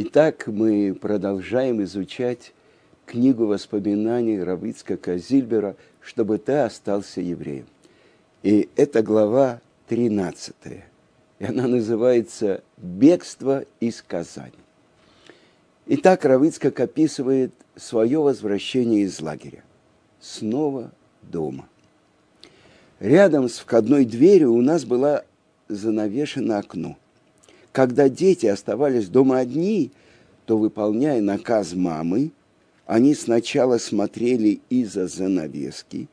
Итак, мы продолжаем изучать книгу воспоминаний Равицкака Зильбера «Чтобы ты остался евреем». И это глава 13. И она называется «Бегство из Казани». Итак, Равицкак описывает свое возвращение из лагеря. Снова дома. Рядом с входной дверью у нас было занавешено окно – когда дети оставались дома одни, то, выполняя наказ мамы, они сначала смотрели из-за занавески,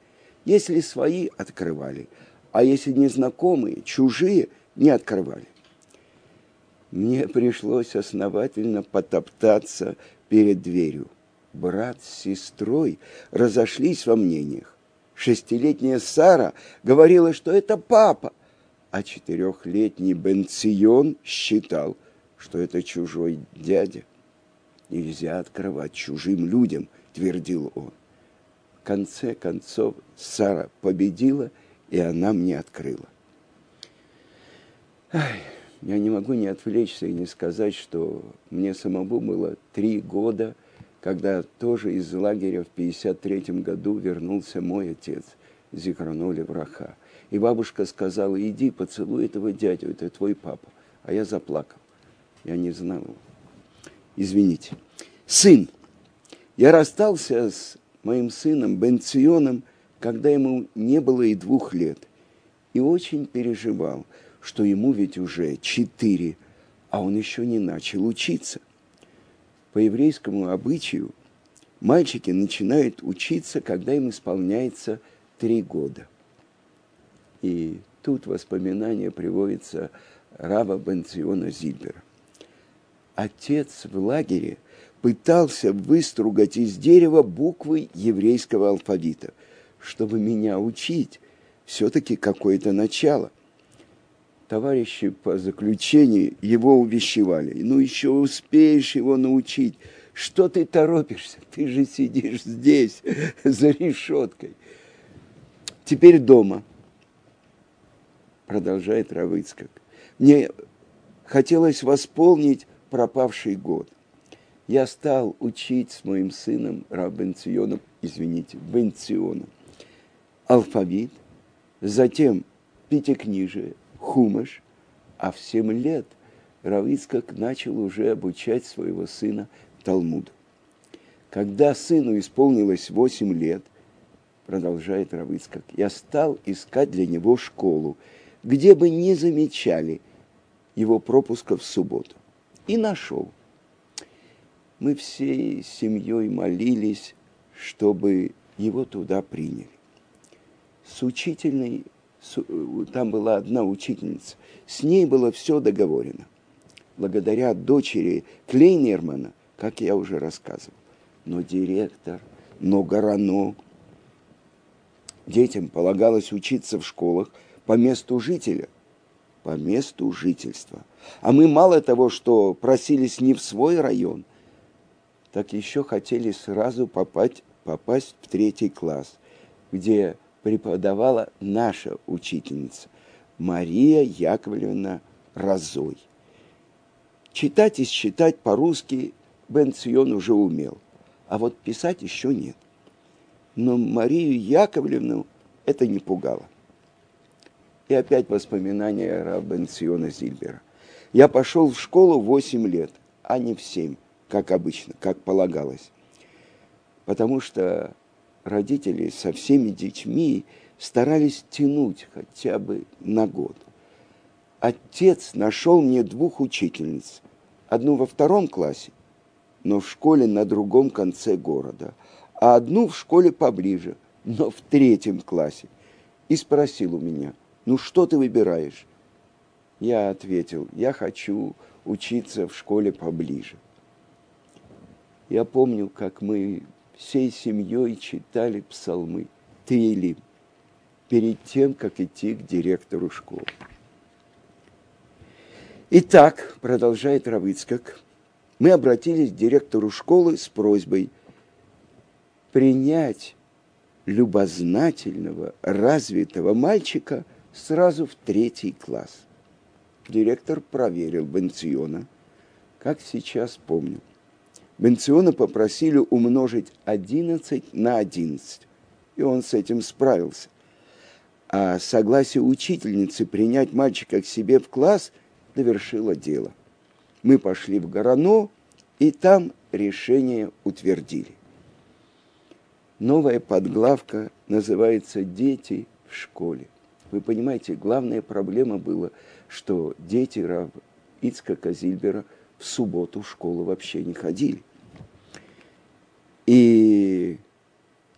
если свои открывали, а если незнакомые, чужие, не открывали. Мне пришлось основательно потоптаться перед дверью. Брат с сестрой разошлись во мнениях. Шестилетняя Сара говорила, что это папа – а четырехлетний Бенцион считал, что это чужой дядя. Нельзя открывать чужим людям, твердил он. В конце концов Сара победила, и она мне открыла. Ай, я не могу не отвлечься и не сказать, что мне самому было три года, когда тоже из лагеря в 53 году вернулся мой отец, Зихраноли Враха. И бабушка сказала, иди поцелуй этого дядю, это твой папа. А я заплакал. Я не знал. Извините. Сын. Я расстался с моим сыном Бенционом, когда ему не было и двух лет. И очень переживал, что ему ведь уже четыре, а он еще не начал учиться. По еврейскому обычаю мальчики начинают учиться, когда им исполняется три года – и тут воспоминание приводится Рава Бенциона Зильбера. Отец в лагере пытался выстругать из дерева буквы еврейского алфавита, чтобы меня учить, все-таки какое-то начало. Товарищи по заключению его увещевали. Ну, еще успеешь его научить. Что ты торопишься? Ты же сидишь здесь, за решеткой. Теперь дома – продолжает Равыцкак. Мне хотелось восполнить пропавший год. Я стал учить с моим сыном Рабенционом, извините, Бенционом, алфавит, затем пятикнижие, хумаш, а в семь лет Равицкак начал уже обучать своего сына Талмуду. Когда сыну исполнилось восемь лет, продолжает Равицкак, я стал искать для него школу, где бы не замечали его пропуска в субботу. И нашел. Мы всей семьей молились, чтобы его туда приняли. С учительной, там была одна учительница, с ней было все договорено. Благодаря дочери Клейнермана, как я уже рассказывал. Но директор, но Горано, детям полагалось учиться в школах – по месту жителя, по месту жительства. А мы мало того, что просились не в свой район, так еще хотели сразу попасть, попасть в третий класс, где преподавала наша учительница Мария Яковлевна Разой. Читать и считать по-русски Бенцион уже умел, а вот писать еще нет. Но Марию Яковлевну это не пугало. И опять воспоминания Рабенциона Зильбера. Я пошел в школу 8 лет, а не в 7, как обычно, как полагалось. Потому что родители со всеми детьми старались тянуть хотя бы на год. Отец нашел мне двух учительниц. Одну во втором классе, но в школе на другом конце города, а одну в школе поближе, но в третьем классе. И спросил у меня – ну что ты выбираешь? Я ответил, я хочу учиться в школе поближе. Я помню, как мы всей семьей читали псалмы, Тейлим, перед тем, как идти к директору школы. Итак, продолжает Равыцкак, мы обратились к директору школы с просьбой принять любознательного, развитого мальчика – сразу в третий класс. Директор проверил Бенциона. как сейчас помню. Бенциона попросили умножить 11 на 11, и он с этим справился. А согласие учительницы принять мальчика к себе в класс довершило дело. Мы пошли в Горано, и там решение утвердили. Новая подглавка называется «Дети в школе». Вы понимаете, главная проблема была, что дети Рав Ицкака Зильбера в субботу в школу вообще не ходили. И,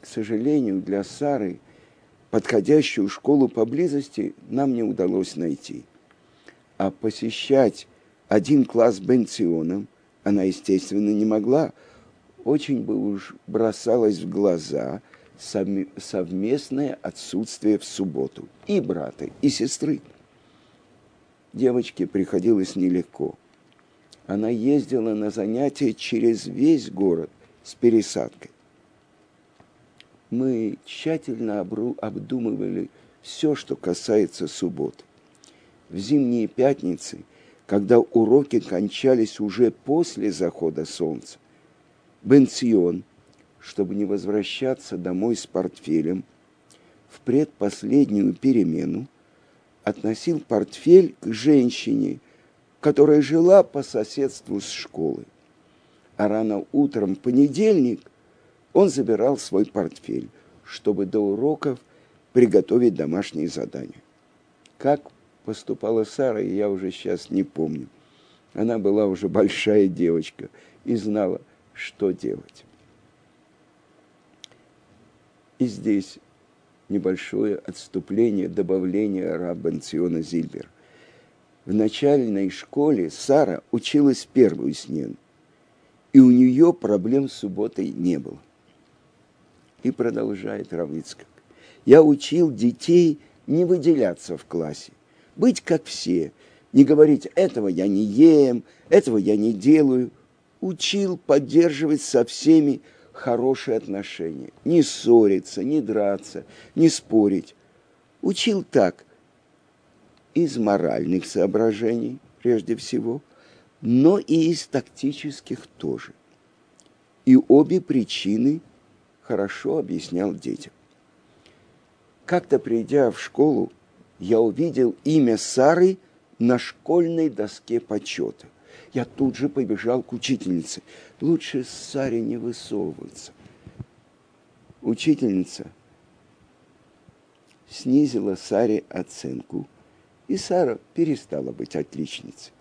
к сожалению, для Сары подходящую школу поблизости нам не удалось найти. А посещать один класс Бенционом она, естественно, не могла. Очень бы уж бросалось в глаза совместное отсутствие в субботу и брата, и сестры. Девочке приходилось нелегко. Она ездила на занятия через весь город с пересадкой. Мы тщательно обдумывали все, что касается субботы. В зимние пятницы, когда уроки кончались уже после захода солнца, Бенцион, чтобы не возвращаться домой с портфелем, в предпоследнюю перемену относил портфель к женщине, которая жила по соседству с школой а рано утром понедельник он забирал свой портфель, чтобы до уроков приготовить домашние задания. Как поступала Сара, я уже сейчас не помню. Она была уже большая девочка и знала, что делать. И здесь небольшое отступление, добавление Раббанциона Зильбер. В начальной школе Сара училась первую смену и у нее проблем с субботой не было. И продолжает Равицкак. Я учил детей не выделяться в классе, быть как все, не говорить «этого я не ем», «этого я не делаю». Учил поддерживать со всеми хорошие отношения, не ссориться, не драться, не спорить. Учил так, из моральных соображений прежде всего – но и из тактических тоже. И обе причины хорошо объяснял детям. Как-то придя в школу, я увидел имя Сары на школьной доске почета. Я тут же побежал к учительнице. Лучше Саре не высовываться. Учительница снизила Саре оценку, и Сара перестала быть отличницей.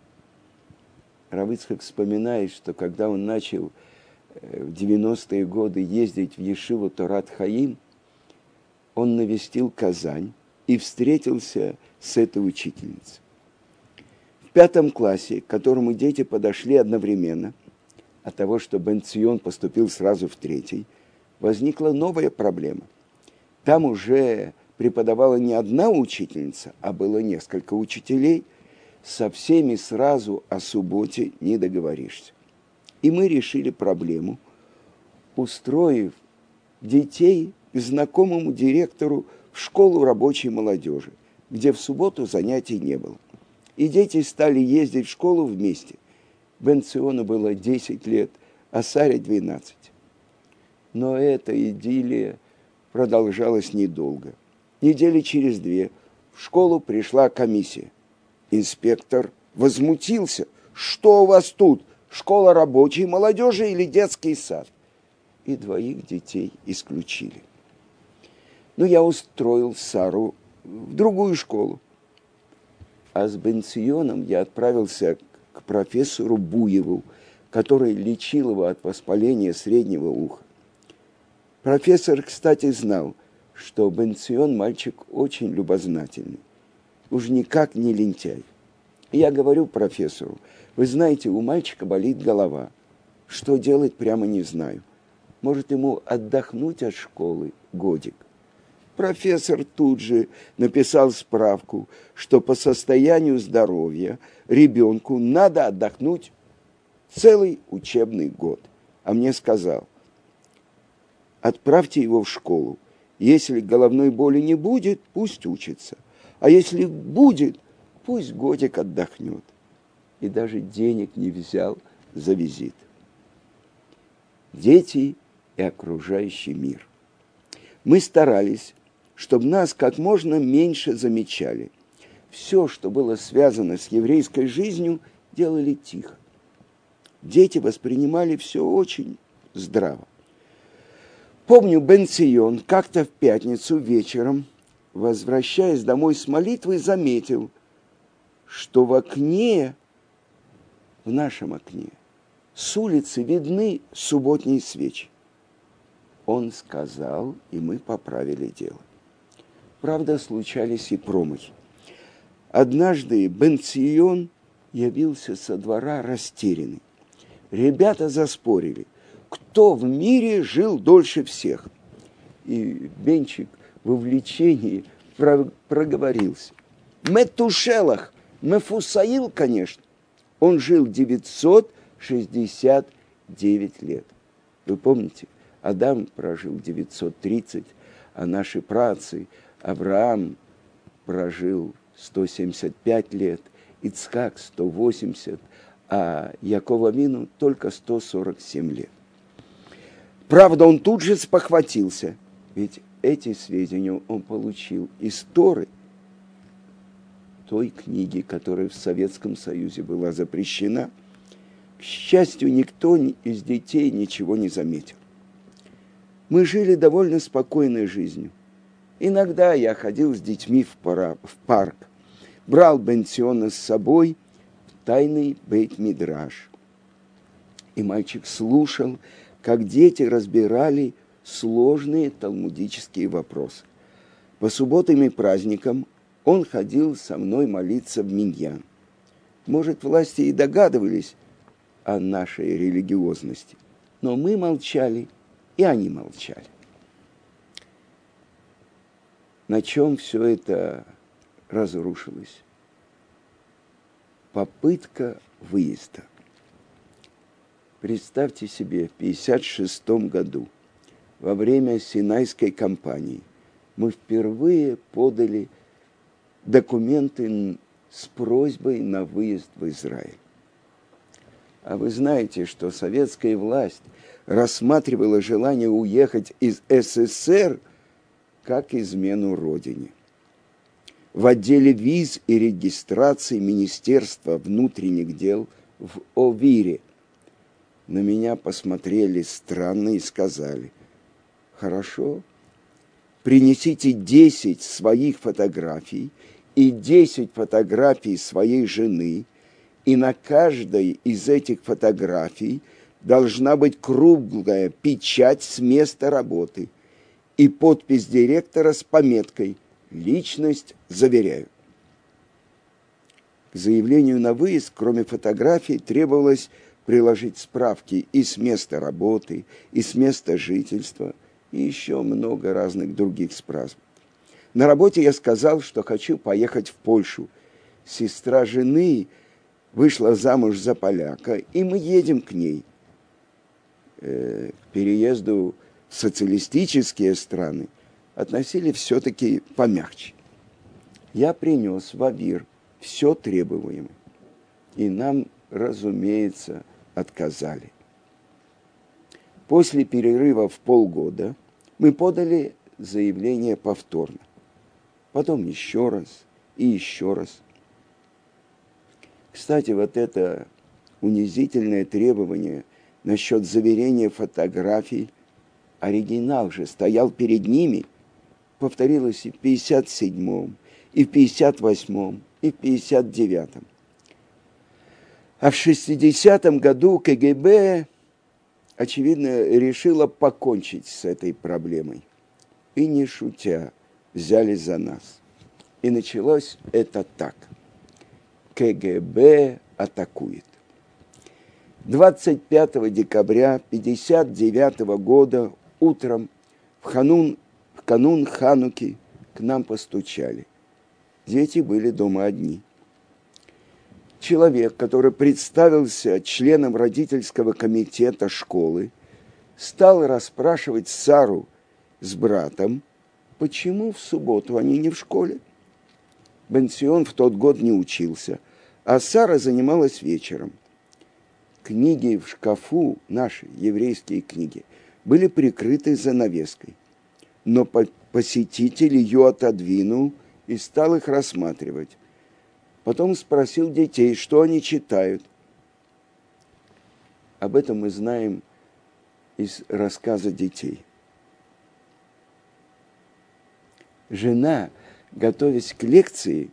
Равыцхак вспоминает, что когда он начал э, в 90-е годы ездить в Ешиву Торат Хаим, он навестил Казань и встретился с этой учительницей. Пятом классе, к которому дети подошли одновременно, от того, что Бенцион поступил сразу в третий, возникла новая проблема. Там уже преподавала не одна учительница, а было несколько учителей – со всеми сразу о субботе не договоришься. И мы решили проблему, устроив детей к знакомому директору в школу рабочей молодежи, где в субботу занятий не было. И дети стали ездить в школу вместе. Бенциону было 10 лет, а Саре 12. Но эта идиллия продолжалась недолго. Недели через две в школу пришла комиссия. Инспектор возмутился. Что у вас тут? Школа рабочей молодежи или детский сад? И двоих детей исключили. Но я устроил Сару в другую школу. А с Бенционом я отправился к профессору Буеву, который лечил его от воспаления среднего уха. Профессор, кстати, знал, что Бенцион мальчик очень любознательный уж никак не лентяй. Я говорю профессору, вы знаете, у мальчика болит голова. Что делать, прямо не знаю. Может, ему отдохнуть от школы годик. Профессор тут же написал справку, что по состоянию здоровья ребенку надо отдохнуть целый учебный год. А мне сказал, отправьте его в школу. Если головной боли не будет, пусть учится. А если будет, пусть годик отдохнет. И даже денег не взял за визит. Дети и окружающий мир. Мы старались, чтобы нас как можно меньше замечали. Все, что было связано с еврейской жизнью, делали тихо. Дети воспринимали все очень здраво. Помню, Бен как-то в пятницу вечером, возвращаясь домой с молитвы, заметил, что в окне, в нашем окне, с улицы видны субботние свечи. Он сказал, и мы поправили дело. Правда, случались и промахи. Однажды Бен Цион явился со двора растерянный. Ребята заспорили – кто в мире жил дольше всех. И Бенчик в увлечении проговорился. Метушелах, Мефусаил, конечно, он жил 969 лет. Вы помните, Адам прожил 930, а наши працы Авраам прожил 175 лет, Ицхак 180, а Якова Вину только 147 лет. Правда, он тут же спохватился, ведь эти сведения он получил из Торы, той книги, которая в Советском Союзе была запрещена. К счастью, никто из детей ничего не заметил. Мы жили довольно спокойной жизнью. Иногда я ходил с детьми в, пара, в парк, брал Бенсиона с собой в тайный бейт-мидраж. И мальчик слушал, как дети разбирали сложные талмудические вопросы. По субботам и праздникам он ходил со мной молиться в Миньян. Может, власти и догадывались о нашей религиозности, но мы молчали, и они молчали. На чем все это разрушилось? Попытка выезда – Представьте себе, в 1956 году, во время Синайской кампании, мы впервые подали документы с просьбой на выезд в Израиль. А вы знаете, что советская власть рассматривала желание уехать из СССР как измену Родине. В отделе виз и регистрации Министерства внутренних дел в Овире на меня посмотрели странно и сказали, хорошо, принесите 10 своих фотографий и 10 фотографий своей жены, и на каждой из этих фотографий должна быть круглая печать с места работы и подпись директора с пометкой «Личность заверяю». К заявлению на выезд, кроме фотографий, требовалось приложить справки и с места работы, и с места жительства, и еще много разных других справок. На работе я сказал, что хочу поехать в Польшу. Сестра жены вышла замуж за поляка, и мы едем к ней. Э, к переезду социалистические страны относили все-таки помягче. Я принес в Авир все требуемое. И нам, разумеется, отказали. После перерыва в полгода мы подали заявление повторно. Потом еще раз и еще раз. Кстати, вот это унизительное требование насчет заверения фотографий, оригинал же стоял перед ними, повторилось и в 57-м, и в 58-м, и в 59-м. А в 60-м году КГБ, очевидно, решила покончить с этой проблемой. И не шутя, взялись за нас. И началось это так. КГБ атакует. 25 декабря 1959 года утром в, ханун, в канун Хануки к нам постучали. Дети были дома одни человек, который представился членом родительского комитета школы, стал расспрашивать Сару с братом, почему в субботу они не в школе. Бенсион в тот год не учился, а Сара занималась вечером. книги в шкафу, наши еврейские книги, были прикрыты занавеской. Но посетитель ее отодвинул и стал их рассматривать. Потом спросил детей, что они читают. Об этом мы знаем из рассказа детей. Жена, готовясь к лекции,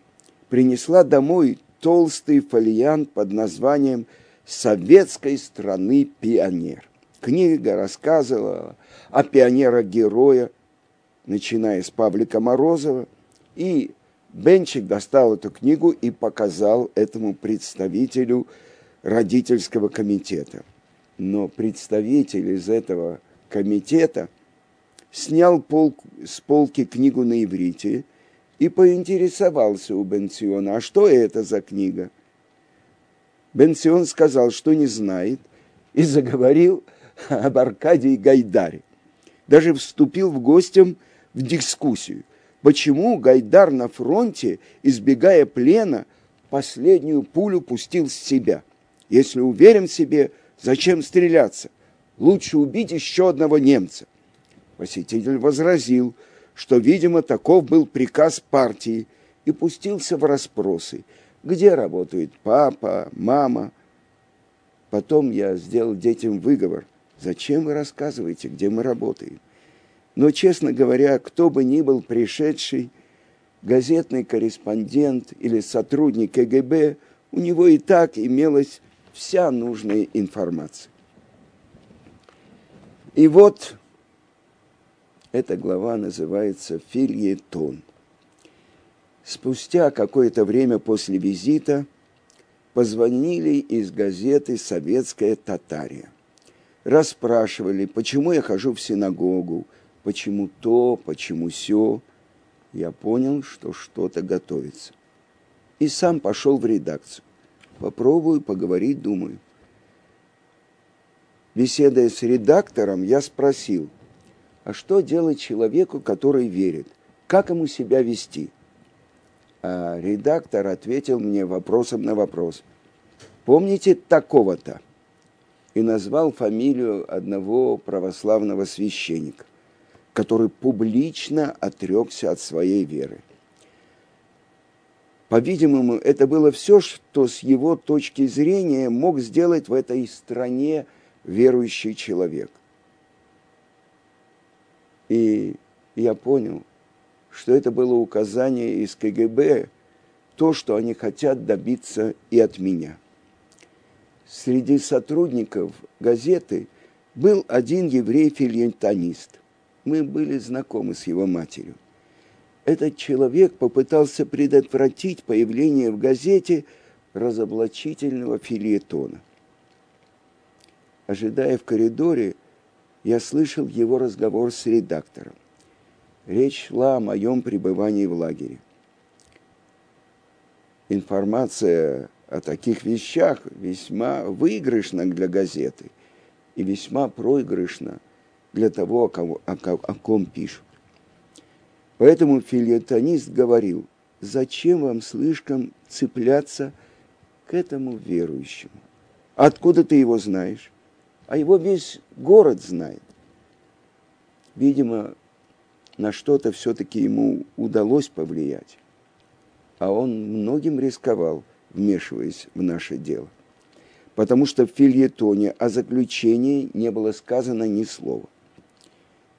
принесла домой толстый фолиант под названием «Советской страны пионер». Книга рассказывала о пионерах-героя, начиная с Павлика Морозова, и Бенчик достал эту книгу и показал этому представителю родительского комитета. Но представитель из этого комитета снял пол, с полки книгу на иврите и поинтересовался у Бенсиона, а что это за книга? Бенсион сказал, что не знает, и заговорил об Аркадии Гайдаре. Даже вступил в гостям в дискуссию, почему Гайдар на фронте, избегая плена, последнюю пулю пустил с себя. Если уверен в себе, зачем стреляться? Лучше убить еще одного немца. Посетитель возразил, что, видимо, таков был приказ партии, и пустился в расспросы, где работает папа, мама. Потом я сделал детям выговор. Зачем вы рассказываете, где мы работаем? Но, честно говоря, кто бы ни был пришедший, газетный корреспондент или сотрудник КГБ, у него и так имелась вся нужная информация. И вот эта глава называется «Фильетон». Спустя какое-то время после визита позвонили из газеты «Советская Татария». Расспрашивали, почему я хожу в синагогу, почему то, почему все. Я понял, что что-то готовится. И сам пошел в редакцию. Попробую поговорить, думаю. Беседуя с редактором, я спросил – а что делать человеку, который верит? Как ему себя вести? А редактор ответил мне вопросом на вопрос. Помните такого-то? И назвал фамилию одного православного священника, который публично отрекся от своей веры. По-видимому, это было все, что с его точки зрения мог сделать в этой стране верующий человек. И я понял, что это было указание из КГБ, то, что они хотят добиться и от меня. Среди сотрудников газеты был один еврей-филентонист. Мы были знакомы с его матерью. Этот человек попытался предотвратить появление в газете разоблачительного филиетона. Ожидая в коридоре, я слышал его разговор с редактором. Речь шла о моем пребывании в лагере. Информация о таких вещах весьма выигрышна для газеты и весьма проигрышна для того, о ком, о, о ком пишут. Поэтому филетонист говорил, зачем вам слишком цепляться к этому верующему? Откуда ты его знаешь? а его весь город знает. Видимо, на что-то все-таки ему удалось повлиять, а он многим рисковал, вмешиваясь в наше дело. Потому что в фильетоне о заключении не было сказано ни слова.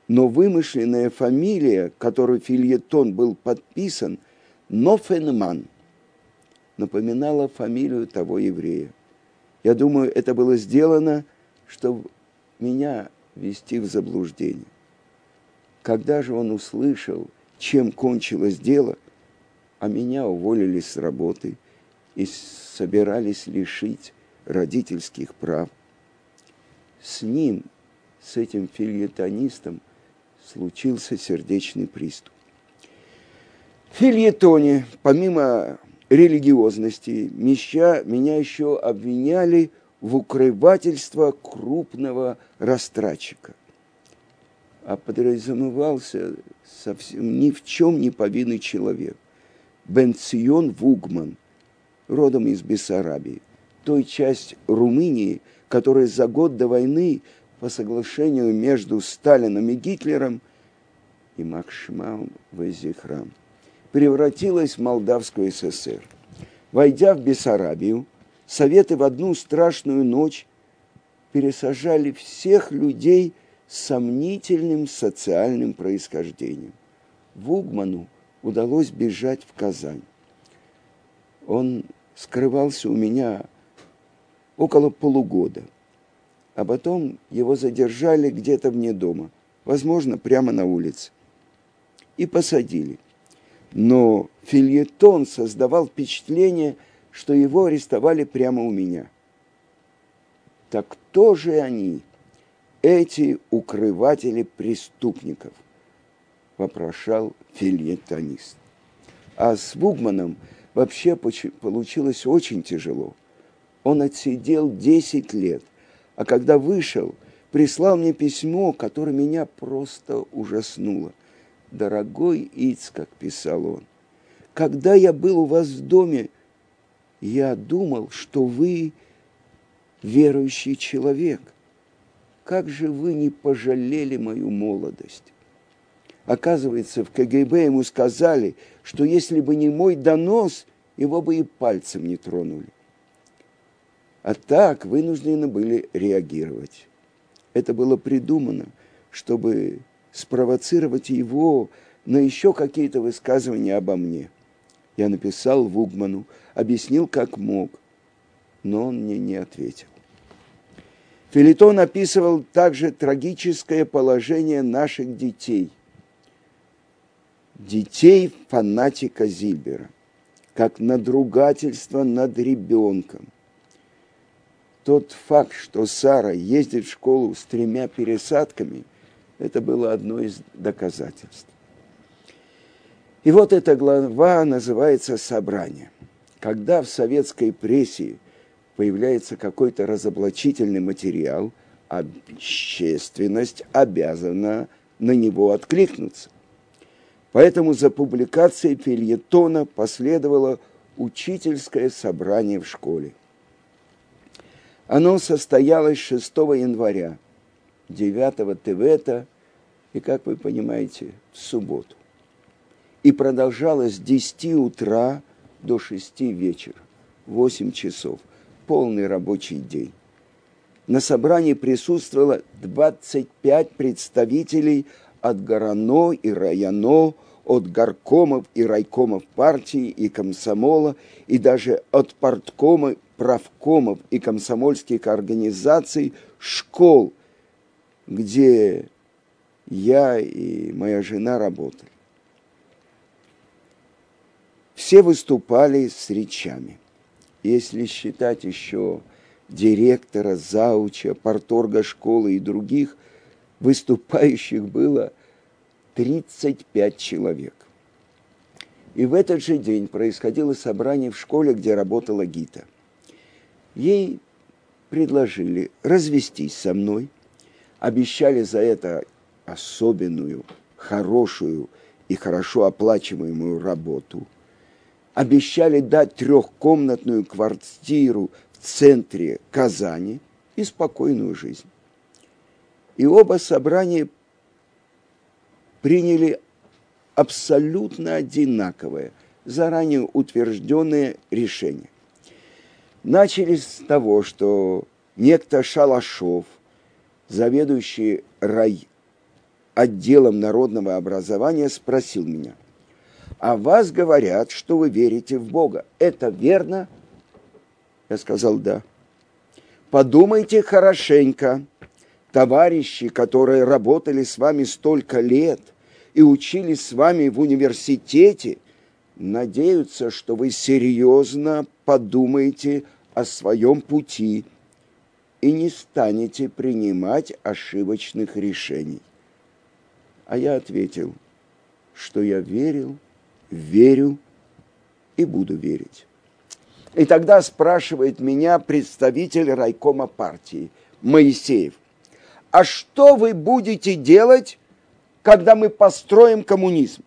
Но вымышленная фамилия, которой фильетон был подписан, Нофенман, напоминала фамилию того еврея. Я думаю, это было сделано чтобы меня ввести в заблуждение. Когда же он услышал, чем кончилось дело, а меня уволили с работы и собирались лишить родительских прав, с ним, с этим фильетонистом, случился сердечный приступ. В фильетоне, помимо религиозности, меня еще обвиняли – в укрывательство крупного растратчика. А подразумевался совсем ни в чем не повинный человек. Бенцион Вугман, родом из Бессарабии. той часть Румынии, которая за год до войны по соглашению между Сталином и Гитлером и Макшмаум Везихрам превратилась в Молдавскую ССР. Войдя в Бессарабию, Советы в одну страшную ночь пересажали всех людей с сомнительным социальным происхождением. Вугману удалось бежать в Казань. Он скрывался у меня около полугода, а потом его задержали где-то вне дома, возможно, прямо на улице, и посадили. Но фильетон создавал впечатление, что его арестовали прямо у меня. Так кто же они, эти укрыватели преступников? Вопрошал фильетонист. А с Вугманом вообще получилось очень тяжело. Он отсидел 10 лет, а когда вышел, прислал мне письмо, которое меня просто ужаснуло. «Дорогой Иц», как писал он, когда я был у вас в доме, я думал, что вы верующий человек. Как же вы не пожалели мою молодость? Оказывается, в КГБ ему сказали, что если бы не мой донос, его бы и пальцем не тронули. А так вынуждены были реагировать. Это было придумано, чтобы спровоцировать его на еще какие-то высказывания обо мне. Я написал Вугману, объяснил, как мог, но он мне не ответил. Филитон описывал также трагическое положение наших детей. Детей фанатика Зильбера, как надругательство над ребенком. Тот факт, что Сара ездит в школу с тремя пересадками, это было одно из доказательств. И вот эта глава называется «Собрание». Когда в советской прессе появляется какой-то разоблачительный материал, общественность обязана на него откликнуться. Поэтому за публикацией фильетона последовало учительское собрание в школе. Оно состоялось 6 января, 9 Тевета и, как вы понимаете, в субботу. И продолжалось с 10 утра до 6 вечера, 8 часов – полный рабочий день. На собрании присутствовало 25 представителей от Горано и Районо, от горкомов и райкомов партии и комсомола, и даже от парткома, правкомов и комсомольских организаций, школ, где я и моя жена работали. Все выступали с речами. Если считать еще директора, зауча, порторга школы и других, выступающих было 35 человек. И в этот же день происходило собрание в школе, где работала Гита. Ей предложили развестись со мной, обещали за это особенную, хорошую и хорошо оплачиваемую работу – обещали дать трехкомнатную квартиру в центре Казани и спокойную жизнь. И оба собрания приняли абсолютно одинаковое, заранее утвержденное решение. Начали с того, что некто Шалашов, заведующий рай отделом народного образования, спросил меня – а вас говорят, что вы верите в Бога. Это верно? Я сказал, да. Подумайте хорошенько. Товарищи, которые работали с вами столько лет и учились с вами в университете, надеются, что вы серьезно подумаете о своем пути и не станете принимать ошибочных решений. А я ответил, что я верил верю и буду верить. И тогда спрашивает меня представитель райкома партии Моисеев, а что вы будете делать, когда мы построим коммунизм?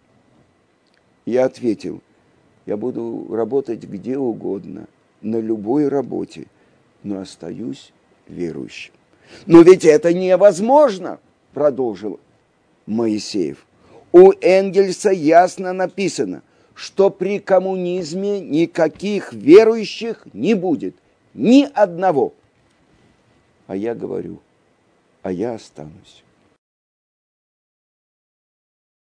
Я ответил, я буду работать где угодно, на любой работе, но остаюсь верующим. Но ведь это невозможно, продолжил Моисеев. У Энгельса ясно написано, что при коммунизме никаких верующих не будет, ни одного. А я говорю, а я останусь.